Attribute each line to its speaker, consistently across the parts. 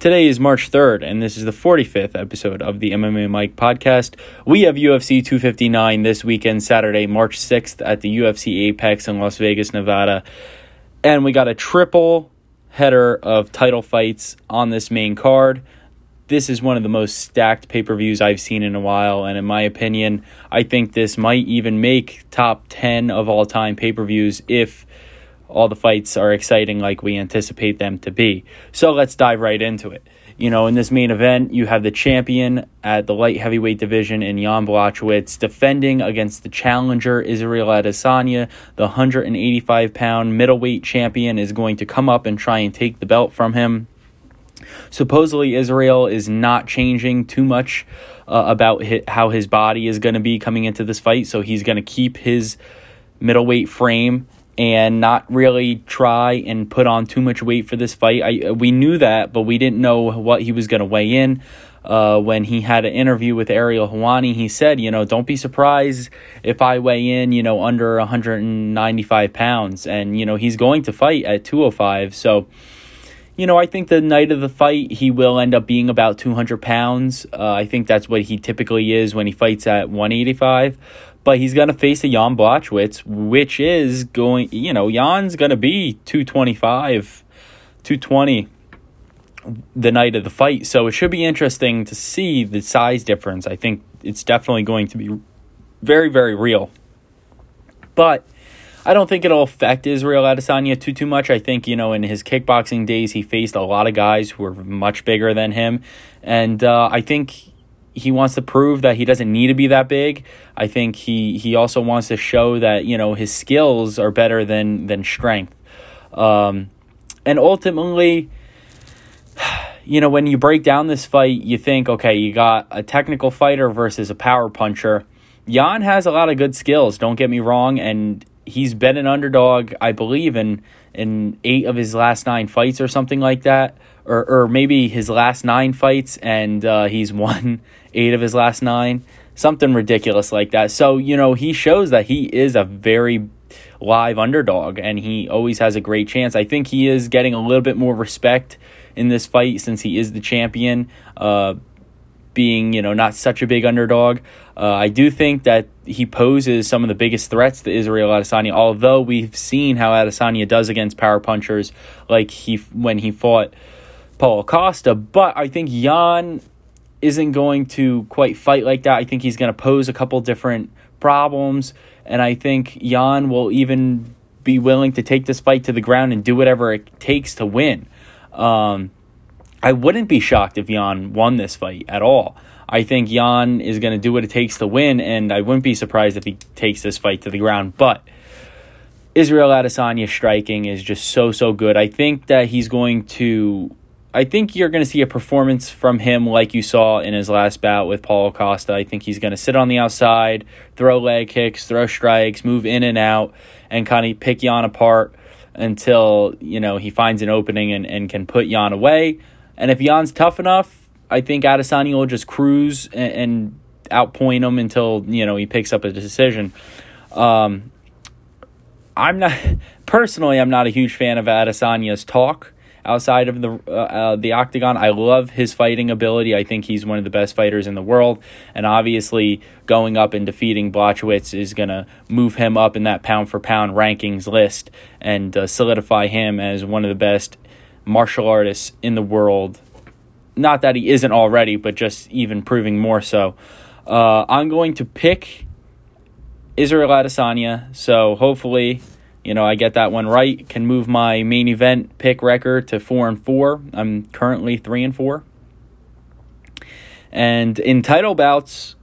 Speaker 1: Today is March 3rd, and this is the 45th episode of the MMA Mike podcast. We have UFC 259 this weekend, Saturday, March 6th, at the UFC Apex in Las Vegas, Nevada. And we got a triple header of title fights on this main card. This is one of the most stacked pay per views I've seen in a while, and in my opinion, I think this might even make top 10 of all time pay per views if all the fights are exciting like we anticipate them to be. So let's dive right into it. You know, in this main event, you have the champion at the light heavyweight division in Jan Blachowicz defending against the challenger Israel Adesanya. The 185 pound middleweight champion is going to come up and try and take the belt from him. Supposedly, Israel is not changing too much uh, about his, how his body is going to be coming into this fight, so he's going to keep his middleweight frame and not really try and put on too much weight for this fight. I we knew that, but we didn't know what he was going to weigh in. Uh, when he had an interview with Ariel Helwani, he said, you know, don't be surprised if I weigh in, you know, under 195 pounds. And, you know, he's going to fight at 205. So, you know, I think the night of the fight, he will end up being about 200 pounds. Uh, I think that's what he typically is when he fights at 185 but he's going to face a Jan Blachowicz, which is going, you know, Jan's going to be 225, 220 the night of the fight. So it should be interesting to see the size difference. I think it's definitely going to be very, very real. But I don't think it'll affect Israel Adesanya too too much. I think you know in his kickboxing days he faced a lot of guys who were much bigger than him, and uh, I think he wants to prove that he doesn't need to be that big. I think he he also wants to show that you know his skills are better than than strength, um, and ultimately, you know when you break down this fight, you think okay, you got a technical fighter versus a power puncher. Jan has a lot of good skills. Don't get me wrong, and he's been an underdog, I believe, in in eight of his last nine fights or something like that or or maybe his last nine fights and uh, he's won eight of his last nine, something ridiculous like that. So you know he shows that he is a very live underdog and he always has a great chance. I think he is getting a little bit more respect in this fight since he is the champion. Uh, being you know not such a big underdog. Uh, I do think that he poses some of the biggest threats to Israel Adesanya. Although we've seen how Adesanya does against power punchers, like he when he fought Paulo Costa, but I think Jan isn't going to quite fight like that. I think he's going to pose a couple different problems, and I think Jan will even be willing to take this fight to the ground and do whatever it takes to win. Um, I wouldn't be shocked if Jan won this fight at all. I think Jan is going to do what it takes to win, and I wouldn't be surprised if he takes this fight to the ground. But Israel Adesanya striking is just so so good. I think that he's going to I think you're going to see a performance from him like you saw in his last bout with Paul Costa. I think he's going to sit on the outside, throw leg kicks, throw strikes, move in and out, and kind of pick Jan apart until you know he finds an opening and, and can put Jan away. And if Jan's tough enough, I think Adesanya will just cruise and, and outpoint him until you know he picks up a decision. Um, I'm not personally, I'm not a huge fan of Adesanya's talk outside of the uh, uh, the octagon. I love his fighting ability. I think he's one of the best fighters in the world, and obviously going up and defeating Blachowicz is going to move him up in that pound for pound rankings list and uh, solidify him as one of the best martial artists in the world. Not that he isn't already, but just even proving more so. Uh, I'm going to pick Israel Adesanya, so hopefully you know, I get that one right. Can move my main event pick record to four and four. I'm currently three and four. And in title bouts,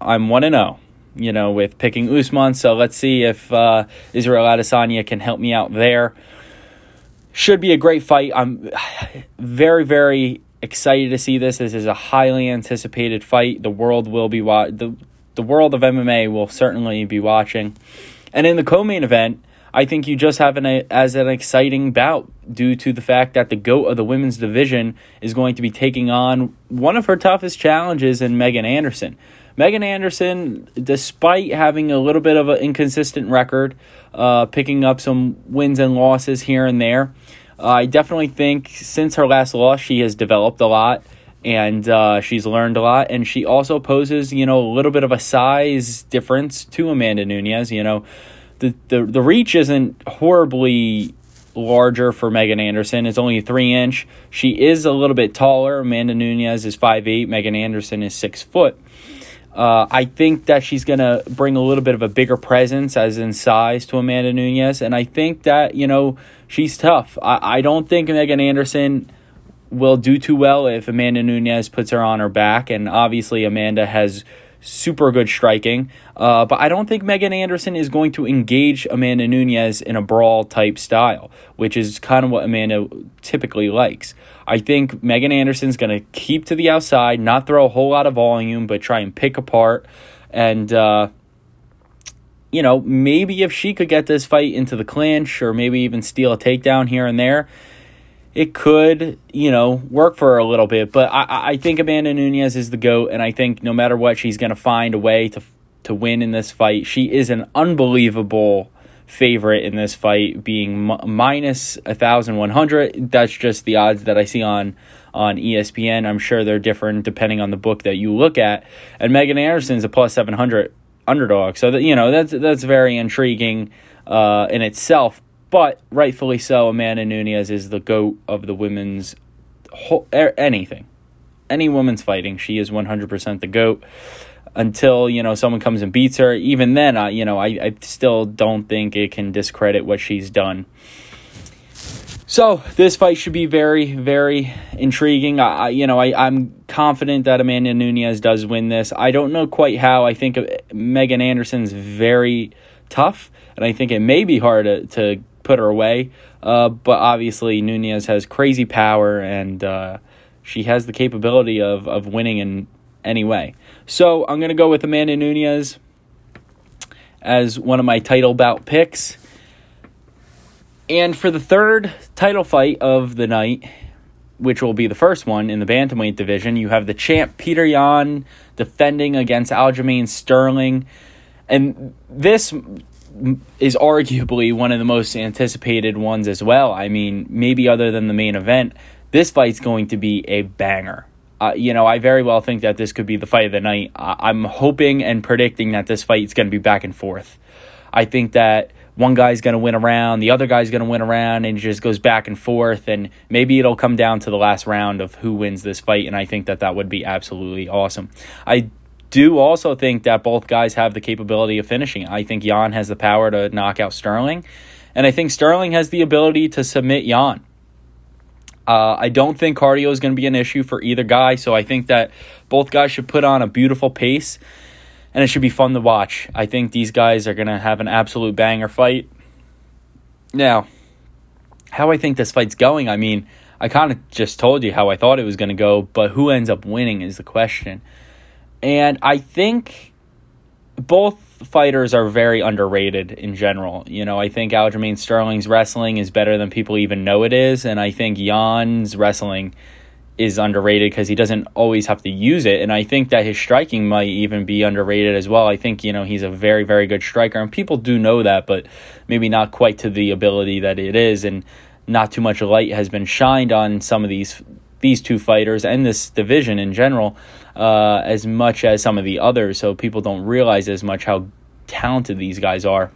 Speaker 1: I'm one and zero. Oh, you know, with picking Usman. So let's see if uh, Israel Adesanya can help me out there. Should be a great fight. I'm very, very excited to see this. This is a highly anticipated fight. The world will be wa- the the world of MMA will certainly be watching. And in the co-main event, I think you just have an a, as an exciting bout due to the fact that the goat of the women's division is going to be taking on one of her toughest challenges in Megan Anderson. Megan Anderson, despite having a little bit of an inconsistent record, uh, picking up some wins and losses here and there, Uh, I definitely think since her last loss, she has developed a lot and uh, she's learned a lot. And she also poses, you know, a little bit of a size difference to Amanda Nunes. You know, the the, the reach isn't horribly larger for Megan Anderson. It's only three inch. She is a little bit taller. Amanda Nunes is five eight. Megan Anderson is six foot. Uh, I think that she's going to bring a little bit of a bigger presence, as in size, to Amanda Nunes. And I think that, you know, she's tough. I, I don't think Megan Anderson will do too well if Amanda Nunes puts her on her back. And obviously, Amanda has super good striking. Uh, but I don't think Megan Anderson is going to engage Amanda Nunes in a brawl type style, which is kind of what Amanda typically likes. I think Megan Anderson's going to keep to the outside, not throw a whole lot of volume, but try and pick apart. And, uh, you know, maybe if she could get this fight into the clinch or maybe even steal a takedown here and there, it could, you know, work for her a little bit. But I, I think Amanda Nunes is the GOAT, and I think no matter what, she's going to find a way to, to win in this fight. She is an unbelievable favorite in this fight, being m- minus 1,100. That's just the odds that I see on on ESPN. I'm sure they're different depending on the book that you look at. And Megan Anderson's a plus 700 underdog. So that you know that's that's very intriguing uh, in itself. But rightfully so, Amanda Nunes is the goat of the women's whole, er, anything, any woman's fighting. She is one hundred percent the goat. Until you know someone comes and beats her, even then, I you know I, I still don't think it can discredit what she's done. So this fight should be very, very intriguing. I, you know, I, I'm confident that Amanda Nunes does win this. I don't know quite how. I think Megan Anderson's very tough, and I think it may be hard to, to put her away. Uh, but obviously, Nunes has crazy power, and uh, she has the capability of of winning in any way. So I'm gonna go with Amanda Nunes as one of my title bout picks. And for the third title fight of the night, which will be the first one in the bantamweight division, you have the champ Peter Yan defending against Aljamain Sterling. And this is arguably one of the most anticipated ones as well. I mean, maybe other than the main event, this fight's going to be a banger. Uh, you know, I very well think that this could be the fight of the night. I'm hoping and predicting that this fight is going to be back and forth. I think that one guy's going to win around, the other guy's going to win around, and it just goes back and forth. And maybe it'll come down to the last round of who wins this fight. And I think that that would be absolutely awesome. I do also think that both guys have the capability of finishing. I think Yan has the power to knock out Sterling, and I think Sterling has the ability to submit Yan. Uh, I don't think cardio is going to be an issue for either guy, so I think that both guys should put on a beautiful pace, and it should be fun to watch. I think these guys are going to have an absolute banger fight. Now, how I think this fight's going, I mean, I kind of just told you how I thought it was going to go, but who ends up winning is the question. And I think both fighters are very underrated in general. You know, I think Aljamain Sterling's wrestling is better than people even know it is, and I think Yan's wrestling is underrated because he doesn't always have to use it. And I think that his striking might even be underrated as well. I think, you know, he's a very, very good striker, and people do know that, but maybe not quite to the ability that it is. And not too much light has been shined on some of these these two fighters and this division in general uh, as much as some of the others. So people don't realize as much how talented these guys are.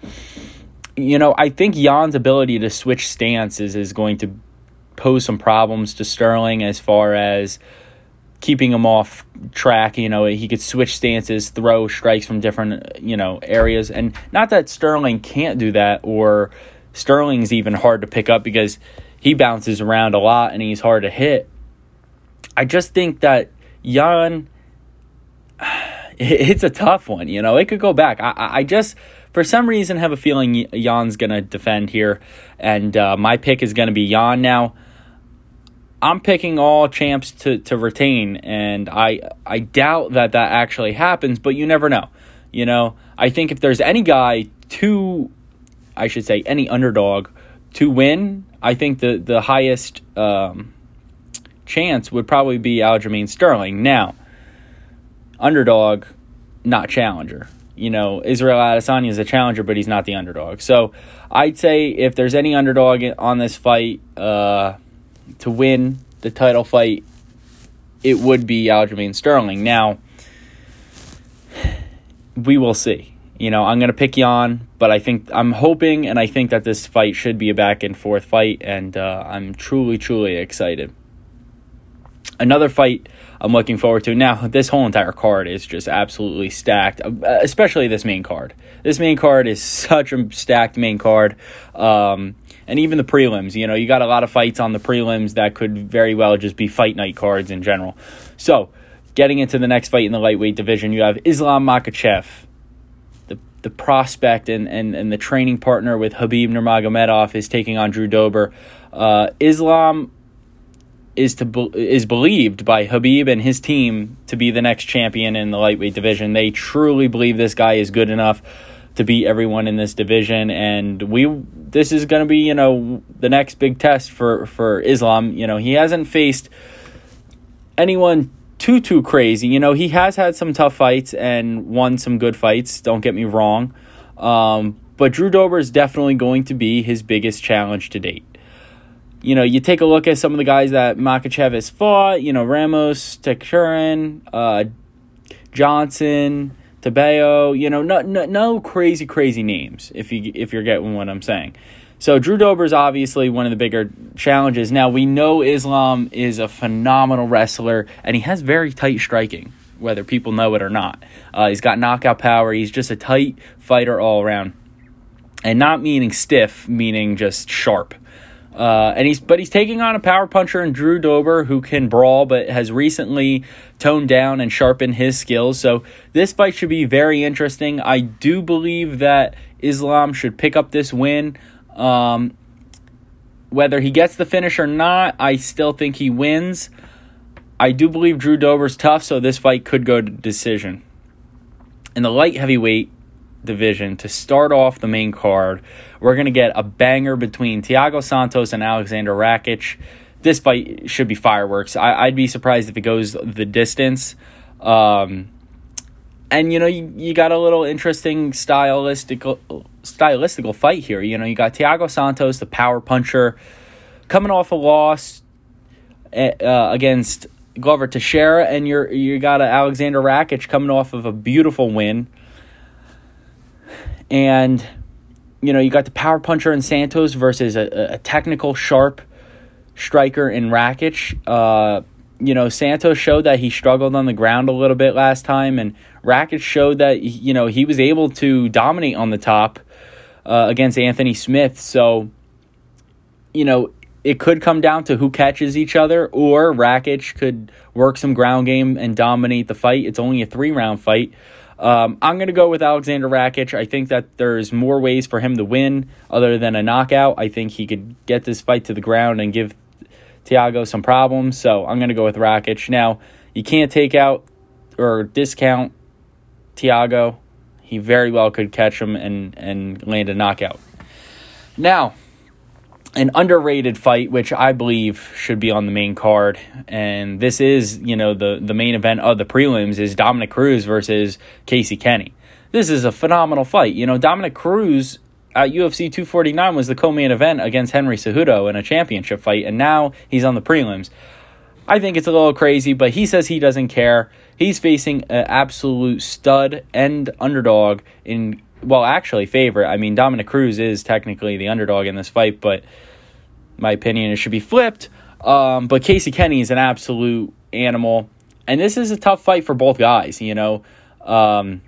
Speaker 1: You know, I think Yan's ability to switch stances is going to pose some problems to Sterling as far as keeping him off track. You know, he could switch stances, throw strikes from different, you know, areas. And not that Sterling can't do that or Sterling's even hard to pick up because he bounces around a lot and he's hard to hit. I just think that Yan, it's a tough one. You know, it could go back. I, I just, for some reason, have a feeling Yan's going to defend here, and uh, my pick is going to be Yan Now, I'm picking all champs to, to retain, and I I doubt that that actually happens, but you never know. You know, I think if there's any guy to, I should say, any underdog to win, I think the the highest. Um, chance would probably be Aljamain Sterling. Now, underdog, not challenger. you know, Israel Adesanya is a challenger, but he's not the underdog. So I'd say if there's any underdog on this fight uh, to win the title fight, it would be Aljamain Sterling. Now, we will see. You know, I'm going to pick Yan, but I think I'm hoping and I think that this fight should be a back and forth fight, and uh, I'm truly, truly excited. Another fight I'm looking forward to. Now, this whole entire card is just absolutely stacked, uh, especially this main card. This main card is such a stacked main card. Um, and even the prelims, you know, you got a lot of fights on the prelims that could very well just be fight night cards in general. So, getting into the next fight in the lightweight division, you have Islam Makhachev. the the prospect and, and, and the training partner with Khabib Nurmagomedov is taking on Drew Dober. Uh, Islam is to be, is believed by Khabib and his team to be the next champion in the lightweight division. They truly believe this guy is good enough to beat everyone in this division, and we this is going to be you know the next big test for for Islam. You know he hasn't faced anyone too too crazy. You know he has had some tough fights and won some good fights. Don't get me wrong, um, but Drew Dober is definitely going to be his biggest challenge to date you know, you take a look at some of the guys that Makhachev has fought, you know, Ramos, Teixeira, uh, Johnson, Tibau, you know, no, no, no crazy, crazy names, if, you, if you're getting what I'm saying. So Drew Dober is obviously one of the bigger challenges. Now, we know Islam is a phenomenal wrestler, and he has very tight striking, whether people know it or not. Uh, he's got knockout power. He's just a tight fighter all around. And not meaning stiff, meaning just sharp. Uh, and he's but he's taking on a power puncher in Drew Dober who can brawl but has recently toned down and sharpened his skills. So this fight should be very interesting. I do believe that Islam should pick up this win. Um, whether he gets the finish or not, I still think he wins. I do believe Drew Dober's tough, so this fight could go to decision. In the light heavyweight division to start off the main card. We're going to get a banger between Thiago Santos and Alexander Rakic. This fight should be fireworks. I, would be surprised if it goes the distance. Um, and you know you, you got a little interesting stylistical stylistical fight here. You know you got Thiago Santos, the power puncher, coming off a loss eh, uh, against Glover Teixeira, and you're you got Alexander Rakic coming off of a beautiful win and, you know, you got the power puncher in Santos versus a, a technical, sharp striker in Rakic. Uh, you know, Santos showed that he struggled on the ground a little bit last time, and Rakic showed that, you know, he was able to dominate on the top uh, against Anthony Smith. So, you know, it could come down to who catches each other, or Rakic could work some ground game and dominate the fight. It's only a three round fight. Um, I'm going to go with Alexander Rakic. I think that there's more ways for him to win other than a knockout. I think he could get this fight to the ground and give Thiago some problems. So I'm going to go with Rakic. Now, you can't take out or discount Thiago. He very well could catch him and, and land a knockout. Now, an underrated fight, which I believe should be on the main card. And this is, you know, the, the main event of the prelims is Dominick Cruz versus Casey Kenney. This is a phenomenal fight. You know, Dominick Cruz at UFC 249 was the co-main event against Henry Cejudo in a championship fight, and now he's on the prelims. I think it's a little crazy, but he says he doesn't care. He's facing an absolute stud and underdog in well, actually favorite. I mean, Dominick Cruz is technically the underdog in this fight, but my opinion, it should be flipped. Um, but Casey Kenney is an absolute animal, and this is a tough fight for both guys. You know, um,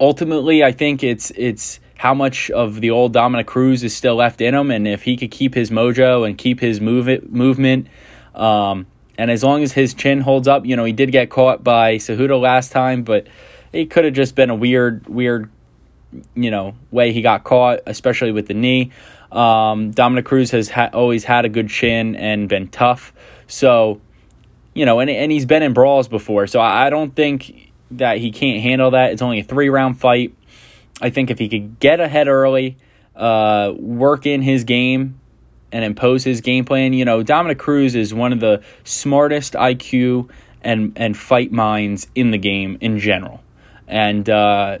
Speaker 1: ultimately, I think it's it's how much of the old Dominick Cruz is still left in him, and if he could keep his mojo and keep his move it, movement. Um, and as long as his chin holds up, you know, he did get caught by Cejudo last time, but it could have just been a weird, weird, you know, way he got caught, especially with the knee. Um, Dominick Cruz has ha- always had a good chin and been tough. So, you know, and, and he's been in brawls before. So I, I don't think that he can't handle that. It's only a three round fight. I think if he could get ahead early, uh, work in his game, and impose his game plan, you know, Dominick Cruz is one of the smartest IQ and, and fight minds in the game in general. And, uh,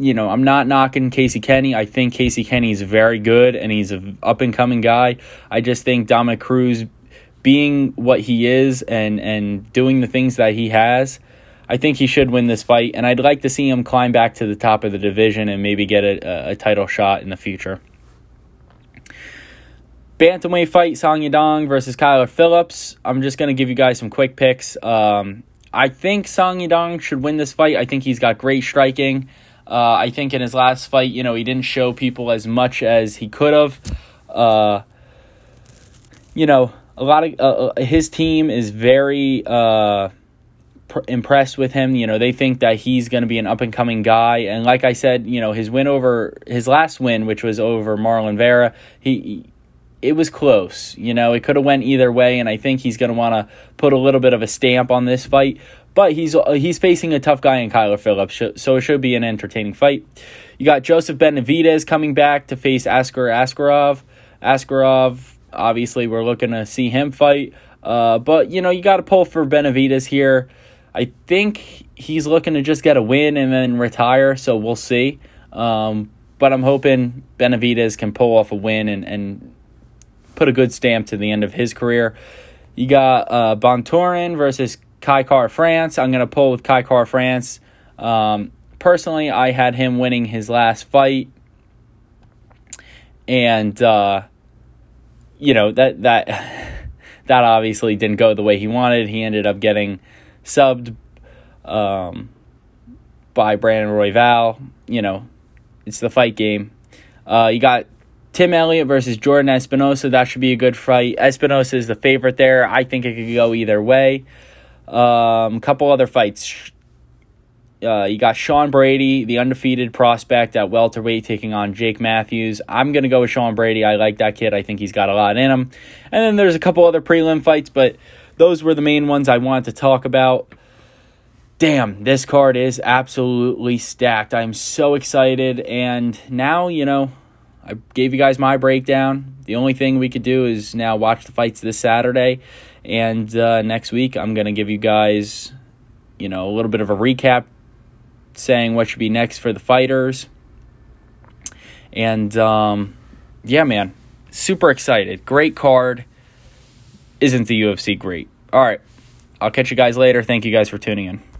Speaker 1: you know, I'm not knocking Casey Kenney. I think Casey Kenney is very good and he's an up and coming guy. I just think Dominick Cruz being what he is and and doing the things that he has, I think he should win this fight and I'd like to see him climb back to the top of the division and maybe get a, a title shot in the future. Bantamweight fight Song Yadong versus Kyler Phillips. I'm just going to give you guys some quick picks. Um, I think Song Yadong should win this fight. I think he's got great striking. Uh, I think in his last fight, you know, he didn't show people as much as he could have. Uh, you know, a lot of uh, uh his team is very uh, pr- impressed with him. You know, they think that he's going to be an up and coming guy. And like I said, you know, his win over his last win, which was over Marlon Vera, he, he it was close. You know, it could have went either way, and I think he's going to want to put a little bit of a stamp on this fight. But he's uh, he's facing a tough guy in Kyler Phillips, so it should be an entertaining fight. You got Joseph Benavidez coming back to face Askar Askarov. Askarov, obviously, we're looking to see him fight. Uh, but you know, you got to pull for Benavidez here. I think he's looking to just get a win and then retire. So we'll see. Um, but I'm hoping Benavidez can pull off a win and, and put a good stamp to the end of his career. You got uh, Bontorin versus Kai Kara-France. I'm going to pull with Kai Kara-France. Um, personally, I had him winning his last fight. And, uh, you know, that, that, that obviously didn't go the way he wanted. He ended up getting subbed um, by Brandon Royval. You know, it's the fight game. Uh, you got Tim Elliott versus Jordan Espinoza. That should be a good fight. Espinoza is the favorite there. I think it could go either way. Um, a couple other fights. Uh, you got Sean Brady, the undefeated prospect at welterweight, taking on Jake Matthews. I'm going to go with Sean Brady. I like that kid. I think he's got a lot in him. And then there's a couple other prelim fights, but those were the main ones I wanted to talk about. Damn, this card is absolutely stacked. I'm so excited. And now, you know, I gave you guys my breakdown. The only thing we could do is now watch the fights this Saturday. And uh, next week, I'm going to give you guys, you know, a little bit of a recap saying what should be next for the fighters. And um, yeah, man, super excited. Great card. Isn't the UFC great? All right. I'll catch you guys later. Thank you guys for tuning in.